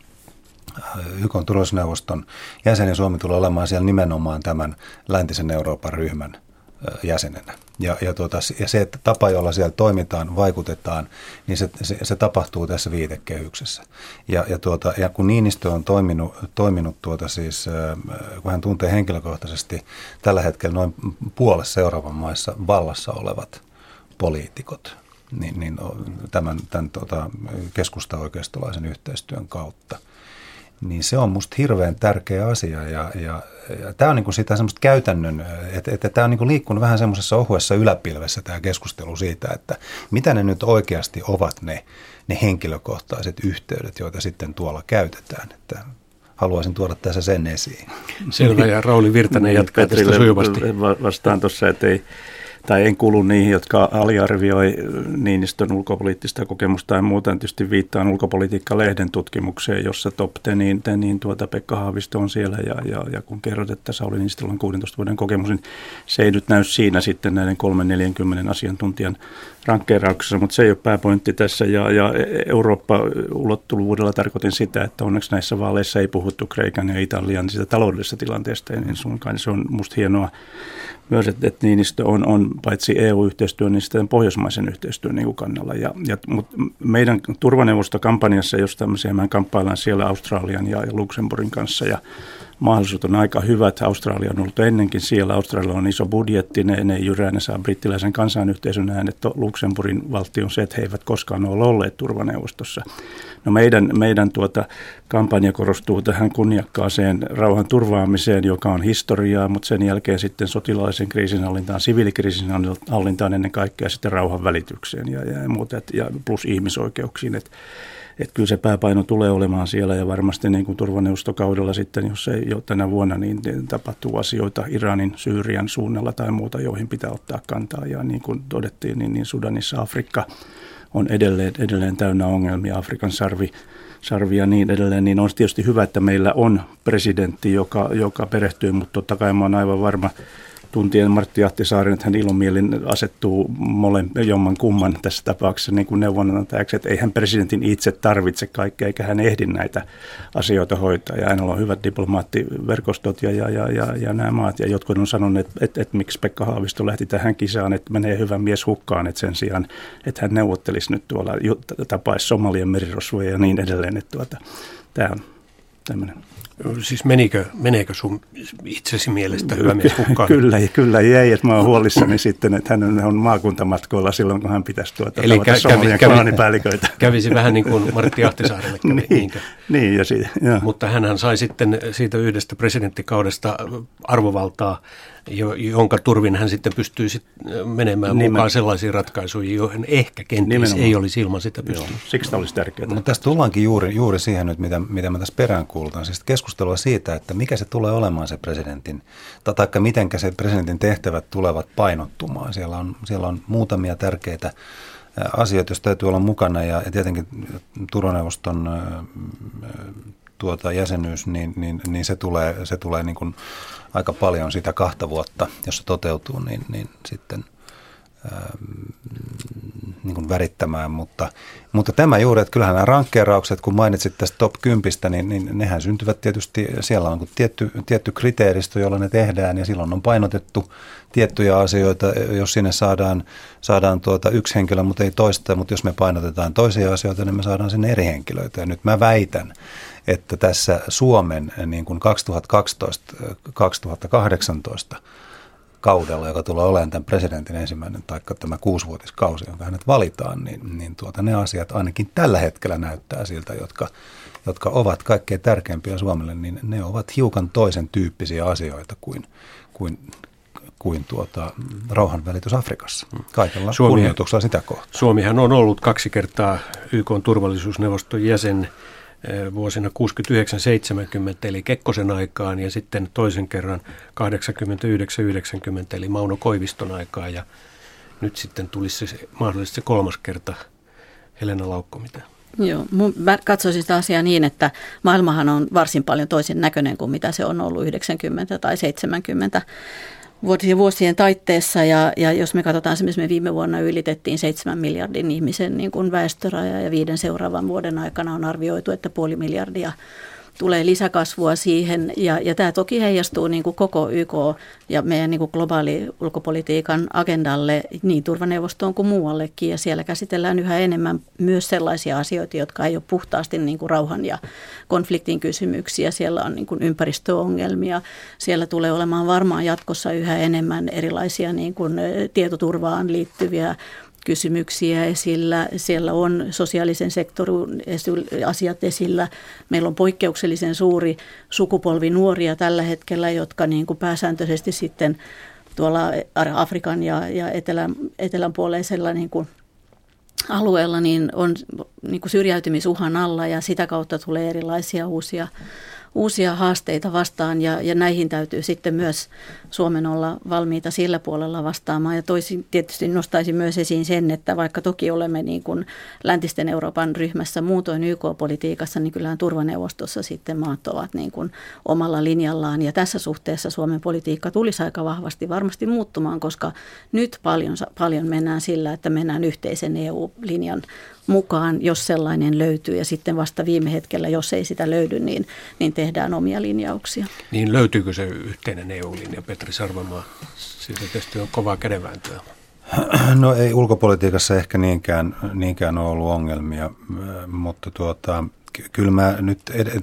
äh, YK turvallisuusneuvoston jäsen ja Suomi tulee olemaan siellä nimenomaan tämän läntisen Euroopan ryhmän jäsenenä. Ja, ja, tuota, ja se että tapa, jolla siellä toimitaan, vaikutetaan, niin se, se, se tapahtuu tässä viitekehyksessä. Ja, ja, tuota, ja kun Niinistö on toiminut, toiminut tuota siis, kun hän tuntee henkilökohtaisesti tällä hetkellä noin puolessa seuraavan maissa vallassa olevat poliitikot, niin, niin tämän, tämän tuota, keskusta-oikeistolaisen yhteistyön kautta – niin se on musta hirveän tärkeä asia ja, ja, ja tämä on niin kuin sitä semmoista käytännön, että, että tämä on niin kuin liikkunut vähän semmoisessa ohuessa yläpilvessä tämä keskustelu siitä, että mitä ne nyt oikeasti ovat ne, ne henkilökohtaiset yhteydet, joita sitten tuolla käytetään, että haluaisin tuoda tässä sen esiin. Selvä ja Rauli Virtanen jatkaa tästä sujuvasti. Vastaan tuossa, että ei, tai en kuulu niihin, jotka aliarvioi Niinistön ulkopoliittista kokemusta ja muuta. Tietysti viittaan ulkopolitiikka-lehden tutkimukseen, jossa top teniin, teniin tuota Pekka Haavisto on siellä ja, ja, ja kun kerrot, että Sauli Niinistöllä on 16 vuoden kokemus, niin se ei nyt näy siinä sitten näiden 340 asiantuntijan rankkeerauksessa, mutta se ei ole pääpointti tässä. Ja, ja Eurooppa-ulottuvuudella tarkoitin sitä, että onneksi näissä vaaleissa ei puhuttu Kreikan ja Italian sitä taloudellisesta tilanteesta, niin suinkaan se on musta hienoa myös, että, että Niinistö on, on paitsi EU-yhteistyön, niin sitten pohjoismaisen yhteistyön niin kuin kannalla. Ja, ja, mutta meidän turvaneuvostokampanjassa, jos tämmöisiä me kamppaillaan siellä Australian ja, ja Luxemburgin kanssa ja mahdollisuudet on aika hyvät. Australia on ollut ennenkin siellä. Australia on iso budjetti, ne, ne jyrää, ne saa brittiläisen kansanyhteisön äänet. Luxemburgin valtion se, että he eivät koskaan ole olleet turvaneuvostossa. No meidän, meidän tuota, kampanja korostuu tähän kunniakkaaseen rauhan turvaamiseen, joka on historiaa, mutta sen jälkeen sitten sotilaallisen kriisinhallintaan, siviilikriisinhallintaan ennen kaikkea sitten rauhan välitykseen ja, ja muuta, ja plus ihmisoikeuksiin. Että että kyllä se pääpaino tulee olemaan siellä ja varmasti niin kuin turvaneuvostokaudella sitten, jos ei jo tänä vuonna, niin tapahtuu asioita Iranin, Syyrian suunnalla tai muuta, joihin pitää ottaa kantaa. Ja niin kuin todettiin, niin, niin Sudanissa Afrikka on edelleen, edelleen täynnä ongelmia, Afrikan sarvi, sarvi ja niin edelleen, niin on tietysti hyvä, että meillä on presidentti, joka, joka perehtyy, mutta totta kai mä olen aivan varma, tuntien Martti Ahtisaaren, että hän ilomielin asettuu molen, jomman kumman tässä tapauksessa niin kuin neuvonantajaksi, että eihän presidentin itse tarvitse kaikkea, eikä hän ehdi näitä asioita hoitaa. Ja hänellä on hyvät diplomaattiverkostot ja, ja, ja, ja, ja nämä maat. Ja jotkut on sanonut, että, että, että miksi Pekka Haavisto lähti tähän kisaan, että menee hyvä mies hukkaan, että sen sijaan, että hän neuvottelisi nyt tuolla, tapaisi Somalian merirosvoja ja niin edelleen. Että tuota, tämä on tämmöinen Siis menikö, meneekö sun itsesi mielestä hyvä mies hukkaan? Kyllä, kyllä. Jäi, että mä oon huolissani sitten, että hän on maakuntamatkoilla silloin, kun hän pitäisi tuota Eli kävi, kävi, kävisi vähän niin kuin Martti Ahtisaarelle kävi, niin, niin ja siitä, Mutta hän sai sitten siitä yhdestä presidenttikaudesta arvovaltaa jonka turvin hän sitten pystyy sit menemään Nimen... mukaan sellaisiin ratkaisuihin, joihin ehkä kenties Nimenomaan. ei olisi ilman sitä pystynyt. Joo, siksi tämä olisi tärkeää. Mutta tästä tullaankin juuri, juuri siihen nyt, mitä, mitä mä tässä peräänkuulutan. Siis keskustelua siitä, että mikä se tulee olemaan se presidentin, tai miten se presidentin tehtävät tulevat painottumaan. Siellä on, siellä on muutamia tärkeitä asioita, jos täytyy olla mukana ja, ja tietenkin turvaneuvoston tuota jäsenyys, niin, niin, niin se tulee, se tulee niin kuin aika paljon sitä kahta vuotta, jos se toteutuu, niin, niin sitten ähm, niin kuin värittämään, mutta, mutta tämä juuri, että kyllähän nämä rankkeeraukset, kun mainitsit tästä top 10, niin, niin nehän syntyvät tietysti, siellä on tietty, tietty kriteeristö, jolla ne tehdään ja silloin on painotettu tiettyjä asioita, jos sinne saadaan, saadaan tuota yksi henkilö, mutta ei toista, mutta jos me painotetaan toisia asioita, niin me saadaan sinne eri henkilöitä. Ja nyt mä väitän, että tässä Suomen niin kuin 2012-2018 kaudella, joka tulee olemaan tämän presidentin ensimmäinen tai tämä kuusivuotiskausi, jonka hänet valitaan, niin, niin tuota, ne asiat ainakin tällä hetkellä näyttää siltä, jotka, jotka ovat kaikkein tärkeimpiä Suomelle, niin ne ovat hiukan toisen tyyppisiä asioita kuin, kuin, kuin tuota, rauhanvälitys Afrikassa. Kaikella Suomi, kunnioituksella sitä kohtaa. Suomihan on ollut kaksi kertaa YK turvallisuusneuvoston jäsen vuosina 69-70 eli Kekkosen aikaan ja sitten toisen kerran 89-90 eli Mauno Koiviston aikaan ja nyt sitten tulisi se, mahdollisesti se kolmas kerta. Helena Laukko, mitä? Joo, mä katsoisin sitä asiaa niin, että maailmahan on varsin paljon toisen näköinen kuin mitä se on ollut 90 tai 70 vuosien, taitteessa ja, ja jos me katsotaan esimerkiksi me viime vuonna ylitettiin 7 miljardin ihmisen niin kuin väestöraja ja viiden seuraavan vuoden aikana on arvioitu, että puoli miljardia tulee lisäkasvua siihen. Ja, ja tämä toki heijastuu niin kuin koko YK ja meidän niin kuin globaali ulkopolitiikan agendalle niin turvaneuvostoon kuin muuallekin. Ja siellä käsitellään yhä enemmän myös sellaisia asioita, jotka ei ole puhtaasti niin kuin rauhan ja konfliktin kysymyksiä. Siellä on niin kuin ympäristöongelmia, siellä tulee olemaan varmaan jatkossa yhä enemmän erilaisia niin kuin tietoturvaan liittyviä kysymyksiä esillä. Siellä on sosiaalisen sektorin asiat esillä. Meillä on poikkeuksellisen suuri sukupolvi nuoria tällä hetkellä, jotka niin kuin pääsääntöisesti sitten tuolla Afrikan ja, ja etelän, etelän puoleisella niin kuin alueella niin on niin kuin syrjäytymisuhan alla ja sitä kautta tulee erilaisia uusia uusia haasteita vastaan ja, ja näihin täytyy sitten myös Suomen olla valmiita sillä puolella vastaamaan. Ja toisin tietysti nostaisin myös esiin sen, että vaikka toki olemme niin kuin läntisten Euroopan ryhmässä muutoin YK-politiikassa, niin kyllähän turvaneuvostossa sitten maat ovat niin kuin omalla linjallaan. Ja tässä suhteessa Suomen politiikka tulisi aika vahvasti varmasti muuttumaan, koska nyt paljon, paljon mennään sillä, että mennään yhteisen EU-linjan mukaan, jos sellainen löytyy. Ja sitten vasta viime hetkellä, jos ei sitä löydy, niin, niin tehdään omia linjauksia. Niin löytyykö se yhteinen EU-linja, Petri Sarvamaa? Siitä tietysti on kovaa kädenvääntöä. No ei ulkopolitiikassa ehkä niinkään, niinkään ole ollut ongelmia, mutta tuota, kyllä mä nyt,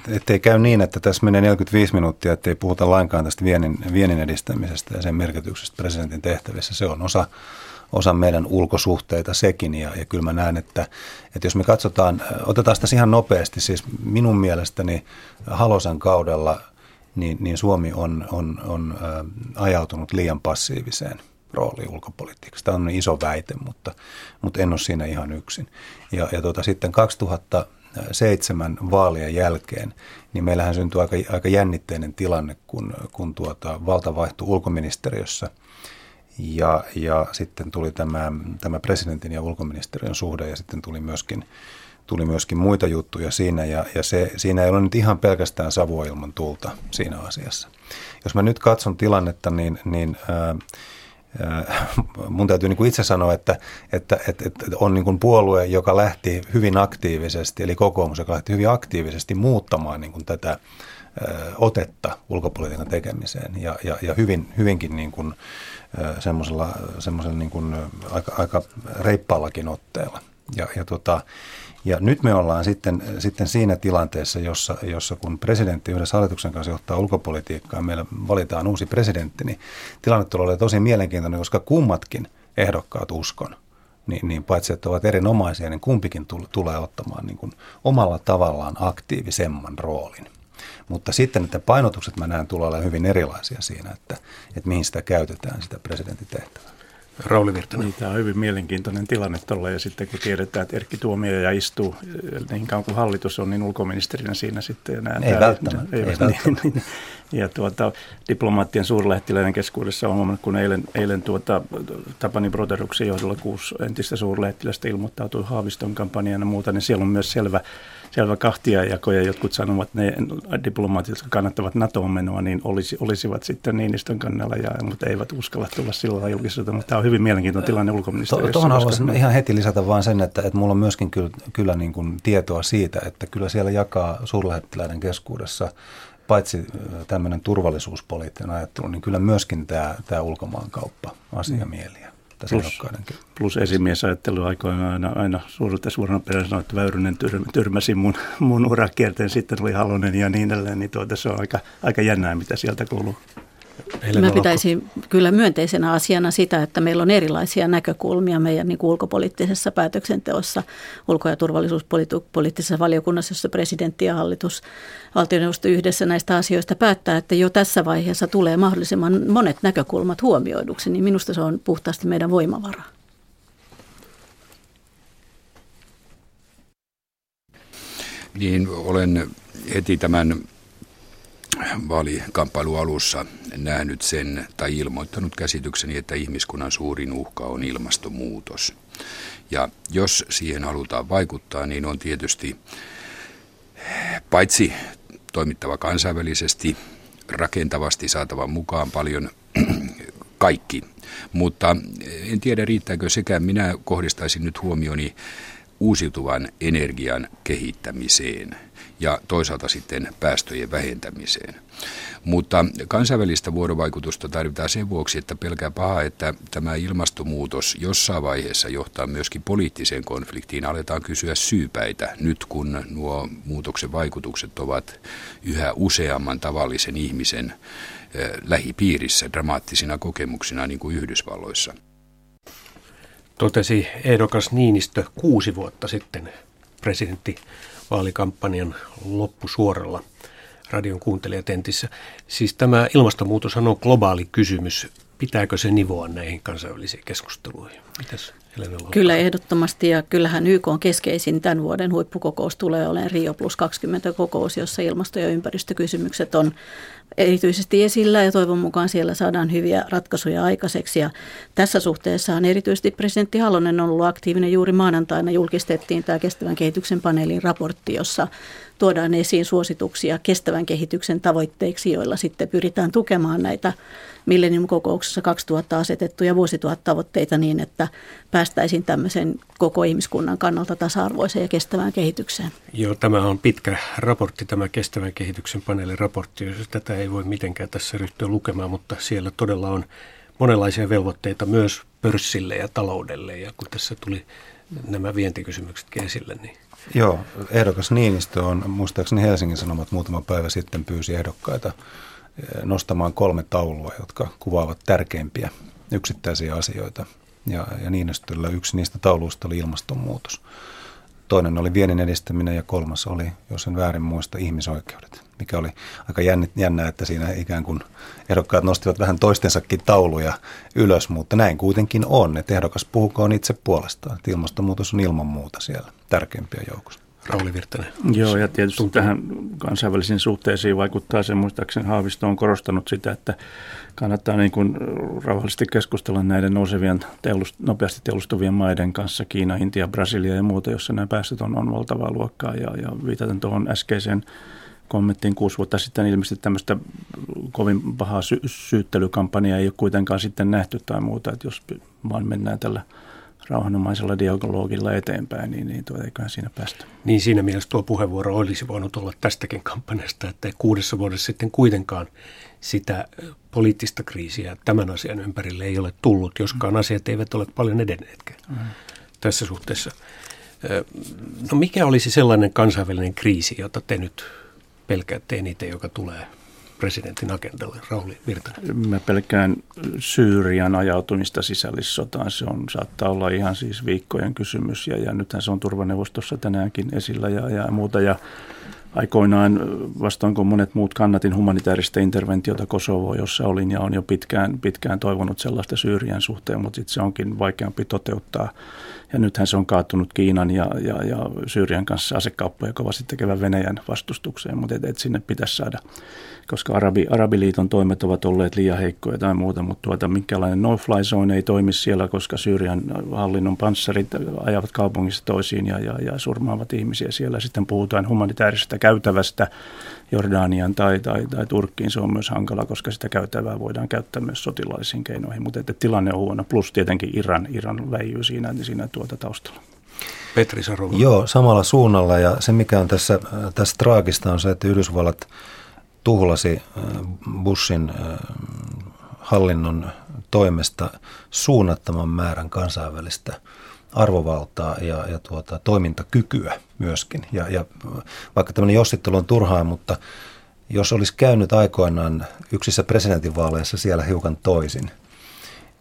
ettei käy niin, että tässä menee 45 minuuttia, ettei puhuta lainkaan tästä viennin, viennin edistämisestä ja sen merkityksestä presidentin tehtävissä. Se on osa osa meidän ulkosuhteita sekin. Ja, ja kyllä mä näen, että, että jos me katsotaan, otetaan sitä ihan nopeasti, siis minun mielestäni Halosen kaudella niin, niin Suomi on, on, on ajautunut liian passiiviseen rooliin ulkopolitiikassa. Tämä on iso väite, mutta, mutta en ole siinä ihan yksin. Ja, ja tuota, sitten 2007 vaalien jälkeen, niin meillähän syntyi aika, aika jännitteinen tilanne, kun, kun tuota, valta vaihtui ulkoministeriössä – ja, ja sitten tuli tämä, tämä presidentin ja ulkoministeriön suhde ja sitten tuli myöskin, tuli myöskin muita juttuja siinä ja, ja se, siinä ei ole nyt ihan pelkästään savua ilman tulta siinä asiassa. Jos mä nyt katson tilannetta, niin, niin ää, mun täytyy niin kuin itse sanoa, että, että, että, että on niin kuin puolue, joka lähti hyvin aktiivisesti, eli kokoomus, joka lähti hyvin aktiivisesti muuttamaan niin kuin tätä otetta ulkopolitiikan tekemiseen ja, ja, ja hyvin, hyvinkin niin kuin, semmoisella, semmoisella niin kuin aika, aika reippaallakin otteella. Ja, ja, tota, ja nyt me ollaan sitten, sitten siinä tilanteessa, jossa, jossa kun presidentti yhdessä hallituksen kanssa johtaa ulkopolitiikkaa ja meillä valitaan uusi presidentti, niin tilanne tulee tosi mielenkiintoinen, koska kummatkin ehdokkaat uskon, niin, niin paitsi että ovat erinomaisia, niin kumpikin tulee ottamaan niin kuin omalla tavallaan aktiivisemman roolin. Mutta sitten että painotukset mä näen tulee olemaan hyvin erilaisia siinä, että, että mihin sitä käytetään, sitä presidentin tehtävää. Rauli Virtanen. Niin, tämä on hyvin mielenkiintoinen tilanne tuolla ja sitten kun tiedetään, että Erkki Tuomioja istuu niin kauan kuin hallitus on, niin ulkoministerinä siinä sitten. Ja nämä, ei tämä, välttämättä. Ei, ei välttämättä. Niin, niin, ja tuota, diplomaattien suurlähettiläinen keskuudessa on huomannut, kun eilen, eilen tuota, Tapani Broderuksen johdolla kuusi entistä suurlähettilästä ilmoittautui Haaviston kampanjaan ja muuta, niin siellä on myös selvä selvä kahtiajako ja jotkut sanovat, että ne diplomaatit, jotka kannattavat NATOon menoa, niin olisi, olisivat sitten Niinistön kannalla, ja, mutta eivät uskalla tulla sillä julkisuuteen. Mutta tämä on hyvin mielenkiintoinen tilanne ulkoministeriössä. Tuohon haluaisin ihan heti lisätä vain sen, että, että mulla on myöskin kyllä, kyllä niin kuin tietoa siitä, että kyllä siellä jakaa suurlähettiläiden keskuudessa paitsi tämmöinen turvallisuuspoliittinen ajattelu, niin kyllä myöskin tämä, tämä ulkomaankauppa asiamieliä plus, plus esimiesajattelu aikoina aina, aina suurta suurena perään sanoi, että Väyrynen tyrmäsi mun, mun urakierteen, sitten tuli Halonen ja niin edelleen, niin tuota, se on aika, aika jännää, mitä sieltä kuuluu. Mä pitäisin kyllä myönteisenä asiana sitä, että meillä on erilaisia näkökulmia meidän niin ulkopoliittisessa päätöksenteossa, ulko- ja turvallisuuspoliittisessa valiokunnassa, jossa presidentti ja hallitus, valtioneuvosto yhdessä näistä asioista päättää, että jo tässä vaiheessa tulee mahdollisimman monet näkökulmat huomioiduksi, niin minusta se on puhtaasti meidän voimavara. Niin, olen heti tämän vaalikamppailu alussa nähnyt sen tai ilmoittanut käsitykseni, että ihmiskunnan suurin uhka on ilmastonmuutos. Ja jos siihen halutaan vaikuttaa, niin on tietysti paitsi toimittava kansainvälisesti, rakentavasti saatava mukaan paljon kaikki. Mutta en tiedä riittääkö sekä minä kohdistaisin nyt huomioni uusiutuvan energian kehittämiseen ja toisaalta sitten päästöjen vähentämiseen. Mutta kansainvälistä vuorovaikutusta tarvitaan sen vuoksi, että pelkää paha, että tämä ilmastonmuutos jossain vaiheessa johtaa myöskin poliittiseen konfliktiin. Aletaan kysyä syypäitä nyt, kun nuo muutoksen vaikutukset ovat yhä useamman tavallisen ihmisen eh, lähipiirissä dramaattisina kokemuksina, niin kuin Yhdysvalloissa. Totesi ehdokas Niinistö kuusi vuotta sitten presidenttivaalikampanjan loppusuoralla radion kuuntelijatentissä. Siis tämä ilmastonmuutos on globaali kysymys. Pitääkö se nivoa näihin kansainvälisiin keskusteluihin? Mitäs Kyllä ehdottomasti ja kyllähän YK on keskeisin tämän vuoden huippukokous tulee olemaan Rio plus 20 kokous, jossa ilmasto- ja ympäristökysymykset on erityisesti esillä ja toivon mukaan siellä saadaan hyviä ratkaisuja aikaiseksi. Ja tässä suhteessa on erityisesti presidentti Halonen on ollut aktiivinen. Juuri maanantaina julkistettiin tämä kestävän kehityksen paneelin raportti, jossa tuodaan esiin suosituksia kestävän kehityksen tavoitteiksi, joilla sitten pyritään tukemaan näitä Millennium-kokouksessa 2000 asetettuja vuosituhattavoitteita niin, että päästäisiin tämmöisen koko ihmiskunnan kannalta tasa-arvoiseen ja kestävään kehitykseen. Joo, tämä on pitkä raportti, tämä kestävän kehityksen paneelin raportti. Tätä ei voi mitenkään tässä ryhtyä lukemaan, mutta siellä todella on monenlaisia velvoitteita myös pörssille ja taloudelle. Ja kun tässä tuli nämä vientikysymyksetkin esille, niin Joo, ehdokas Niinistö on, muistaakseni Helsingin Sanomat muutama päivä sitten pyysi ehdokkaita eh, nostamaan kolme taulua, jotka kuvaavat tärkeimpiä yksittäisiä asioita. Ja, ja Niinistöllä yksi niistä tauluista oli ilmastonmuutos. Toinen oli viennin edistäminen ja kolmas oli, jos en väärin muista, ihmisoikeudet, mikä oli aika jännä, että siinä ikään kuin ehdokkaat nostivat vähän toistensakin tauluja ylös, mutta näin kuitenkin on, että ehdokas puhukoon itse puolestaan, että ilmastonmuutos on ilman muuta siellä tärkeimpiä joukossa. Rauli Virtanen. Joo, ja tietysti Tuntuu. tähän kansainvälisiin suhteisiin vaikuttaa se, muistaakseni Haavisto on korostanut sitä, että kannattaa niin kuin rauhallisesti keskustella näiden nousevien teollust, nopeasti teollistuvien maiden kanssa, Kiina, Intia, Brasilia ja muuta, jossa nämä päästöt on, on valtavaa luokkaa. Ja, ja viitaten tuohon äskeiseen kommenttiin kuusi vuotta sitten ilmeisesti tämmöistä kovin pahaa sy- syyttelykampanjaa ei ole kuitenkaan sitten nähty tai muuta, että jos vaan mennään tällä rauhanomaisella dialogilla eteenpäin, niin, niin tuo, eiköhän siinä päästä. Niin siinä mielessä tuo puheenvuoro olisi voinut olla tästäkin kampanjasta, että kuudessa vuodessa sitten kuitenkaan sitä poliittista kriisiä tämän asian ympärille ei ole tullut, joskaan asiat eivät ole paljon edenneetkään mm. tässä suhteessa. No mikä olisi sellainen kansainvälinen kriisi, jota te nyt pelkäätte eniten, joka tulee presidentin agendalle, Rauli Virtanen? Mä pelkään Syyrian ajautumista sisällissotaan. Se on, saattaa olla ihan siis viikkojen kysymys ja, ja nythän se on turvaneuvostossa tänäänkin esillä ja, ja muuta. Ja aikoinaan kuin monet muut kannatin humanitaarista interventiota Kosovoa, jossa olin ja on jo pitkään, pitkään toivonut sellaista Syyrian suhteen, mutta sitten se onkin vaikeampi toteuttaa. Ja nythän se on kaatunut Kiinan ja, ja, ja Syyrian kanssa asekauppoja kovasti tekevän Venäjän vastustukseen, mutta et, et sinne pitäisi saada koska Arabi, Arabiliiton toimet ovat olleet liian heikkoja tai muuta, mutta tuota, minkälainen no-fly zone ei toimi siellä, koska Syyrian hallinnon panssarit ajavat kaupungissa toisiin ja, ja, ja surmaavat ihmisiä siellä. Sitten puhutaan humanitaarisesta käytävästä Jordanian tai, tai, tai Turkkiin, se on myös hankala, koska sitä käytävää voidaan käyttää myös sotilaallisiin keinoihin, mutta että tilanne on huono, plus tietenkin Iran, Iran väijyy siinä, siinä tuota taustalla. Petri Sarova. Joo, samalla suunnalla ja se mikä on tässä, tässä traagista on se, että Yhdysvallat – tuhlasi äh, Bushin äh, hallinnon toimesta suunnattoman määrän kansainvälistä arvovaltaa ja, ja tuota, toimintakykyä myöskin. Ja, ja vaikka tämmöinen jossittelu on turhaa, mutta jos olisi käynyt aikoinaan yksissä presidentinvaaleissa siellä hiukan toisin –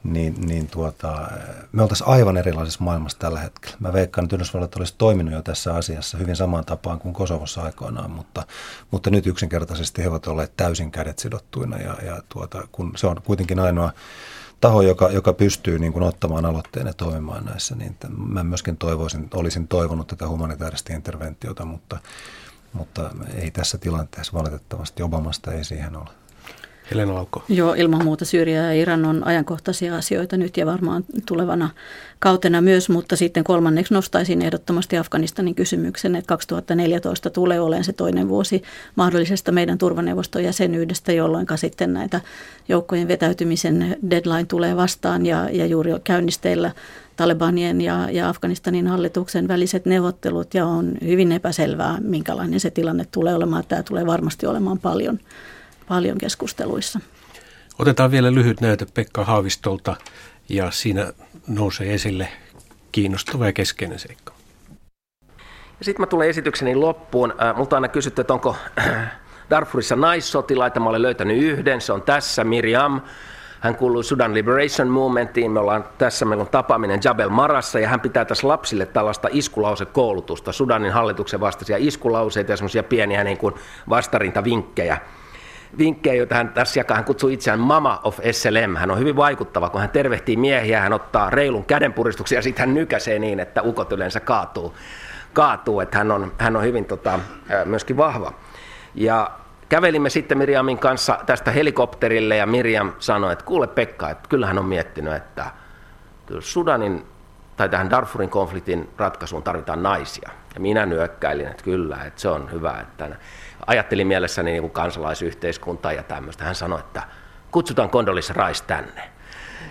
niin, niin tuota, me oltaisiin aivan erilaisessa maailmassa tällä hetkellä. Mä veikkaan, että Yhdysvallat olisi toiminut jo tässä asiassa hyvin samaan tapaan kuin Kosovossa aikoinaan, mutta, mutta nyt yksinkertaisesti he ovat olleet täysin kädet sidottuina ja, ja tuota, kun se on kuitenkin ainoa taho, joka, joka pystyy niin kuin ottamaan aloitteen ja toimimaan näissä, niin mä myöskin toivoisin, olisin toivonut tätä humanitaarista interventiota, mutta, mutta ei tässä tilanteessa valitettavasti Obamasta ei siihen ole. Helena Lauko. Joo, ilman muuta Syyria ja Iran on ajankohtaisia asioita nyt ja varmaan tulevana kautena myös, mutta sitten kolmanneksi nostaisin ehdottomasti Afganistanin kysymyksen, että 2014 tulee olemaan se toinen vuosi mahdollisesta meidän turvaneuvoston jäsenyydestä, jolloin sitten näitä joukkojen vetäytymisen deadline tulee vastaan ja, ja juuri käynnisteillä Talebanien ja, ja Afganistanin hallituksen väliset neuvottelut ja on hyvin epäselvää, minkälainen se tilanne tulee olemaan. Tämä tulee varmasti olemaan paljon paljon keskusteluissa. Otetaan vielä lyhyt näyte Pekka Haavistolta ja siinä nousee esille kiinnostava ja keskeinen seikka. Sitten mä tulen esitykseni loppuun. Äh, multa aina kysytty, että onko Darfurissa naissotilaita. Mä olen löytänyt yhden, se on tässä Miriam. Hän kuuluu Sudan Liberation Movementiin. Me ollaan tässä, meillä on tapaaminen Jabel Marassa ja hän pitää tässä lapsille tällaista iskulausekoulutusta, Sudanin hallituksen vastaisia iskulauseita ja semmoisia pieniä niin kuin vastarintavinkkejä vinkkejä, joita hän tässä jakaa. Hän kutsuu itseään Mama of SLM. Hän on hyvin vaikuttava, kun hän tervehtii miehiä, hän ottaa reilun kädenpuristuksen ja sitten hän nykäisee niin, että ukot yleensä kaatuu. kaatuu että hän on, hän on hyvin tota, myöskin vahva. Ja kävelimme sitten Miriamin kanssa tästä helikopterille ja Miriam sanoi, että kuule Pekka, että kyllä hän on miettinyt, että kyllä Sudanin tai tähän Darfurin konfliktin ratkaisuun tarvitaan naisia. Ja minä nyökkäilin, että kyllä, että se on hyvä, että ajattelin mielessäni niin kuin kansalaisyhteiskuntaa ja tämmöistä. Hän sanoi, että kutsutaan Condoleezza Rice tänne.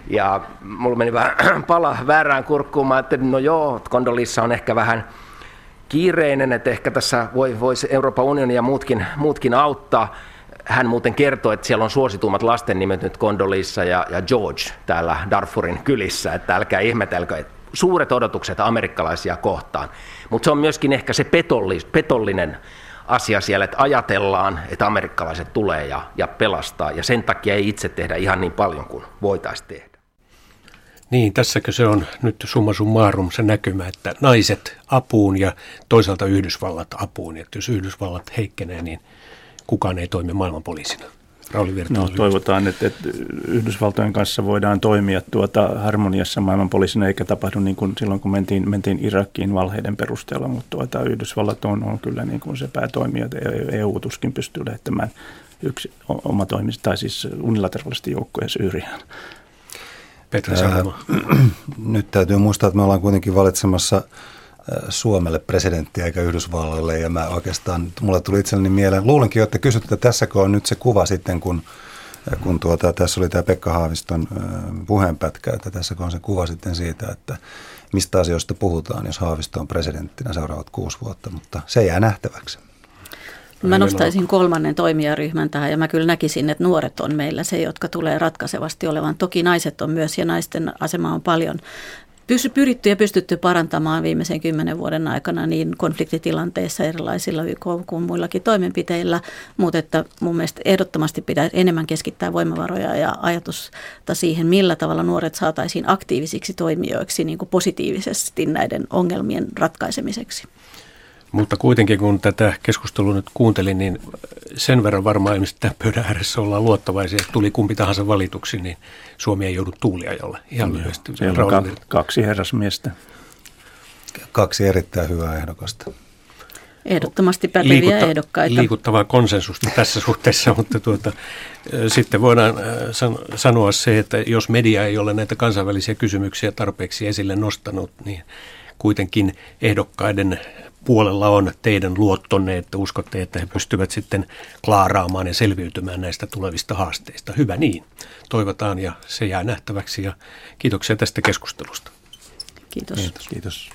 Ja mulla meni vähän pala väärään kurkkuun. Mä ajattelin, no joo, Condoleezza on ehkä vähän kiireinen, että ehkä tässä voi, voisi Euroopan unioni ja muutkin, muutkin auttaa. Hän muuten kertoi, että siellä on suositummat lasten nimet nyt Condoleezza ja, ja George täällä Darfurin kylissä, että älkää ihmetelkö, suuret odotukset amerikkalaisia kohtaan. Mutta se on myöskin ehkä se petollis, petollinen asia siellä, että ajatellaan, että amerikkalaiset tulee ja, ja pelastaa, ja sen takia ei itse tehdä ihan niin paljon kuin voitaisiin tehdä. Niin, tässäkö se on nyt summa summarum se näkymä, että naiset apuun ja toisaalta Yhdysvallat apuun. Että jos Yhdysvallat heikkenee, niin kukaan ei toimi maailmanpoliisina. Rauli No, toivotaan, että, että Yhdysvaltojen kanssa voidaan toimia tuota harmoniassa maailmanpoliisina, eikä tapahdu niin kuin silloin, kun mentiin, mentiin Irakiin valheiden perusteella, mutta tuota, Yhdysvallat on, on kyllä niin kuin se päätoimija, EU tuskin pystyy lähettämään yksi oma toimisi, tai siis unilateraalisesti joukkoja Syyriaan. Petra Nyt täytyy muistaa, että me ollaan kuitenkin valitsemassa Suomelle presidenttiä eikä Yhdysvalloille. Ja mä oikeastaan, mulle tuli itselleni mieleen, luulenkin, että kysytte, että tässäkö on nyt se kuva sitten, kun, kun tuota, tässä oli tämä Pekka Haaviston puheenpätkä, että tässäkö on se kuva sitten siitä, että mistä asioista puhutaan, jos Haavisto on presidenttinä seuraavat kuusi vuotta, mutta se jää nähtäväksi. Mä nostaisin kolmannen toimijaryhmän tähän ja mä kyllä näkisin, että nuoret on meillä se, jotka tulee ratkaisevasti olevan. Toki naiset on myös ja naisten asema on paljon pyritty ja pystytty parantamaan viimeisen kymmenen vuoden aikana niin konfliktitilanteissa erilaisilla YK kuin muillakin toimenpiteillä, mutta että mun mielestä ehdottomasti pitää enemmän keskittää voimavaroja ja ajatusta siihen, millä tavalla nuoret saataisiin aktiivisiksi toimijoiksi niin kuin positiivisesti näiden ongelmien ratkaisemiseksi. Mutta kuitenkin kun tätä keskustelua nyt kuuntelin, niin sen verran varmaan ilmeisesti tämän pöydän ääressä ollaan luottavaisia, että tuli kumpi tahansa valituksi, niin Suomi ei joudu tuuliajolle. Ihan lyhyesti. Siellä on kaksi herrasmiestä. Kaksi erittäin hyvää ehdokasta. Ehdottomasti päteviä Liikutta, ehdokkaita. Liikuttavaa konsensusta tässä suhteessa, mutta tuota, sitten voidaan sanoa se, että jos media ei ole näitä kansainvälisiä kysymyksiä tarpeeksi esille nostanut, niin kuitenkin ehdokkaiden puolella on teidän luottonne, että uskotte, että he pystyvät sitten klaaraamaan ja selviytymään näistä tulevista haasteista. Hyvä niin. Toivotaan ja se jää nähtäväksi ja kiitoksia tästä keskustelusta. Kiitos. Kiitos. Kiitos.